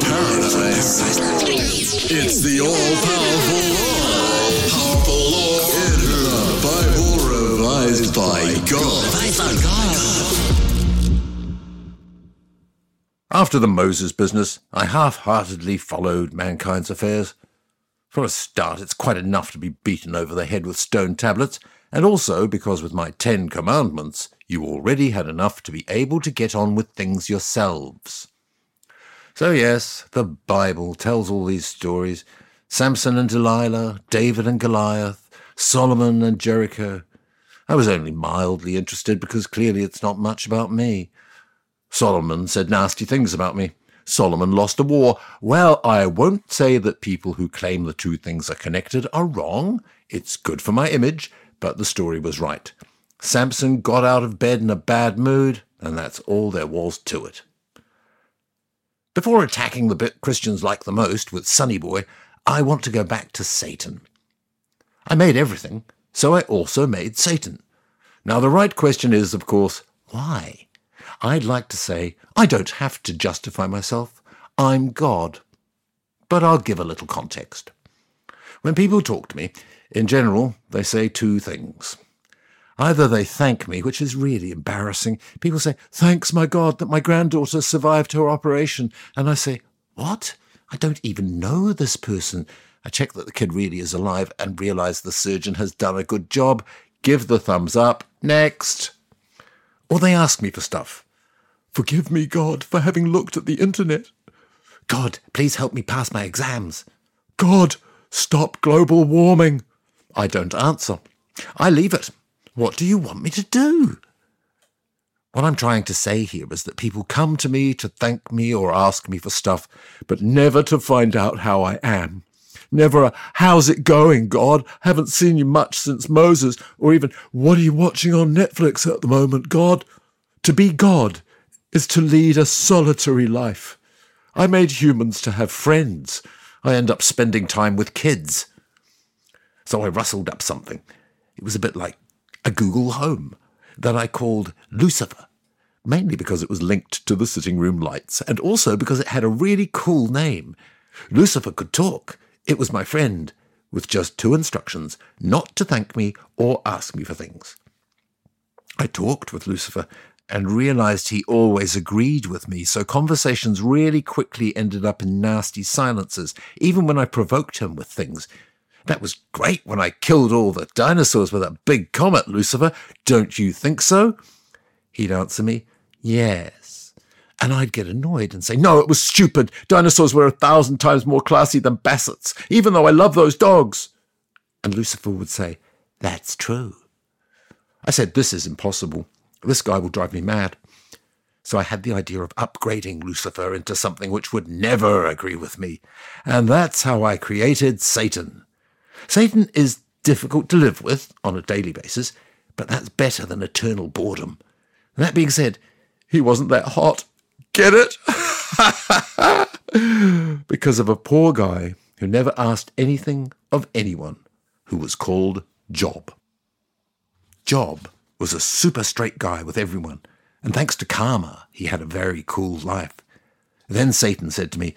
paradise. It's the law. Powerful law in the Bible revised by God. After the Moses business, I half heartedly followed mankind's affairs. For a start, it's quite enough to be beaten over the head with stone tablets, and also because with my Ten Commandments, you already had enough to be able to get on with things yourselves. So, yes, the Bible tells all these stories Samson and Delilah, David and Goliath, Solomon and Jericho. I was only mildly interested because clearly it's not much about me. Solomon said nasty things about me. Solomon lost a war. Well, I won't say that people who claim the two things are connected are wrong. It's good for my image, but the story was right. Samson got out of bed in a bad mood, and that's all there was to it. Before attacking the bit Christians like the most with Sonny Boy, I want to go back to Satan. I made everything, so I also made Satan. Now, the right question is, of course, why? I'd like to say, I don't have to justify myself. I'm God. But I'll give a little context. When people talk to me, in general, they say two things. Either they thank me, which is really embarrassing. People say, Thanks, my God, that my granddaughter survived her operation. And I say, What? I don't even know this person. I check that the kid really is alive and realize the surgeon has done a good job. Give the thumbs up. Next. Or they ask me for stuff. Forgive me, God, for having looked at the internet. God, please help me pass my exams. God, stop global warming. I don't answer. I leave it. What do you want me to do? What I'm trying to say here is that people come to me to thank me or ask me for stuff, but never to find out how I am. Never a, how's it going, God? Haven't seen you much since Moses, or even, what are you watching on Netflix at the moment, God? To be God is to lead a solitary life. I made humans to have friends. I end up spending time with kids. So I rustled up something. It was a bit like a Google Home that I called Lucifer, mainly because it was linked to the sitting room lights and also because it had a really cool name. Lucifer could talk. It was my friend, with just two instructions not to thank me or ask me for things. I talked with Lucifer and realized he always agreed with me, so conversations really quickly ended up in nasty silences, even when I provoked him with things. That was great when I killed all the dinosaurs with a big comet, Lucifer. Don't you think so? He'd answer me, Yes. And I'd get annoyed and say, No, it was stupid. Dinosaurs were a thousand times more classy than Bassets, even though I love those dogs. And Lucifer would say, That's true. I said, This is impossible. This guy will drive me mad. So I had the idea of upgrading Lucifer into something which would never agree with me. And that's how I created Satan. Satan is difficult to live with on a daily basis, but that's better than eternal boredom. And that being said, he wasn't that hot. Get it? because of a poor guy who never asked anything of anyone, who was called Job. Job was a super straight guy with everyone, and thanks to karma, he had a very cool life. Then Satan said to me,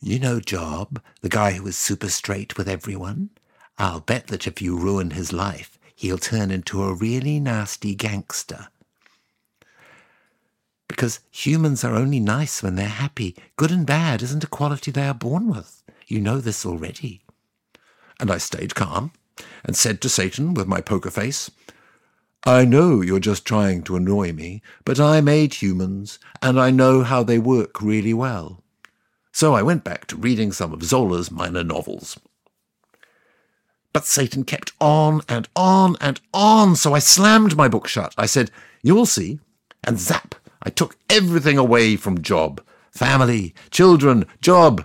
You know Job, the guy who was super straight with everyone? I'll bet that if you ruin his life, he'll turn into a really nasty gangster. Because humans are only nice when they're happy. Good and bad isn't a quality they are born with. You know this already. And I stayed calm and said to Satan with my poker face, I know you're just trying to annoy me, but I made humans, and I know how they work really well. So I went back to reading some of Zola's minor novels. But Satan kept on and on and on, so I slammed my book shut. I said, You'll see. And zap, I took everything away from Job family, children, Job.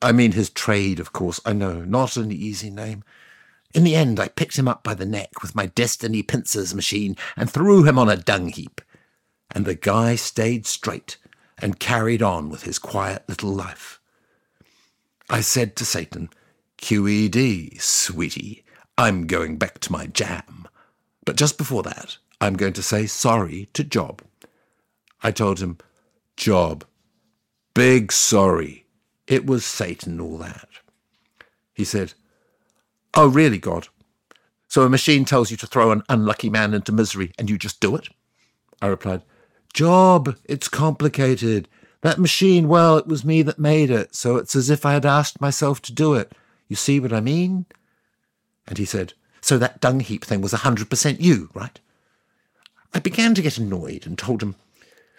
I mean his trade, of course. I know, not an easy name. In the end, I picked him up by the neck with my Destiny pincers machine and threw him on a dung heap. And the guy stayed straight and carried on with his quiet little life. I said to Satan, QED, sweetie, I'm going back to my jam. But just before that, I'm going to say sorry to Job. I told him, Job, big sorry. It was Satan, all that. He said, Oh, really, God? So a machine tells you to throw an unlucky man into misery and you just do it? I replied, Job, it's complicated. That machine, well, it was me that made it, so it's as if I had asked myself to do it. You see what I mean? And he said, So that dung heap thing was a 100% you, right? I began to get annoyed and told him,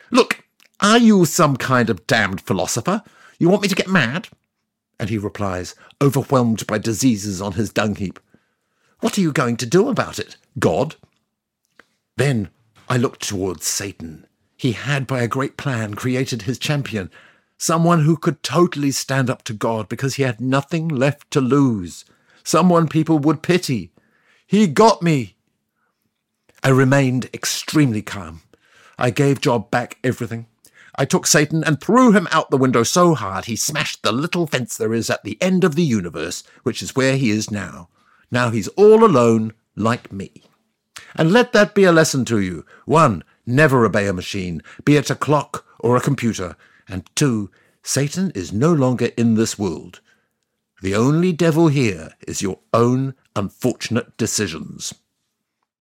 Look, are you some kind of damned philosopher? You want me to get mad? And he replies, overwhelmed by diseases on his dung heap, What are you going to do about it, God? Then I looked towards Satan. He had, by a great plan, created his champion, someone who could totally stand up to God because he had nothing left to lose, someone people would pity. He got me. I remained extremely calm. I gave Job back everything. I took Satan and threw him out the window so hard he smashed the little fence there is at the end of the universe, which is where he is now. Now he's all alone, like me. And let that be a lesson to you. One, never obey a machine, be it a clock or a computer. And two, Satan is no longer in this world. The only devil here is your own unfortunate decisions.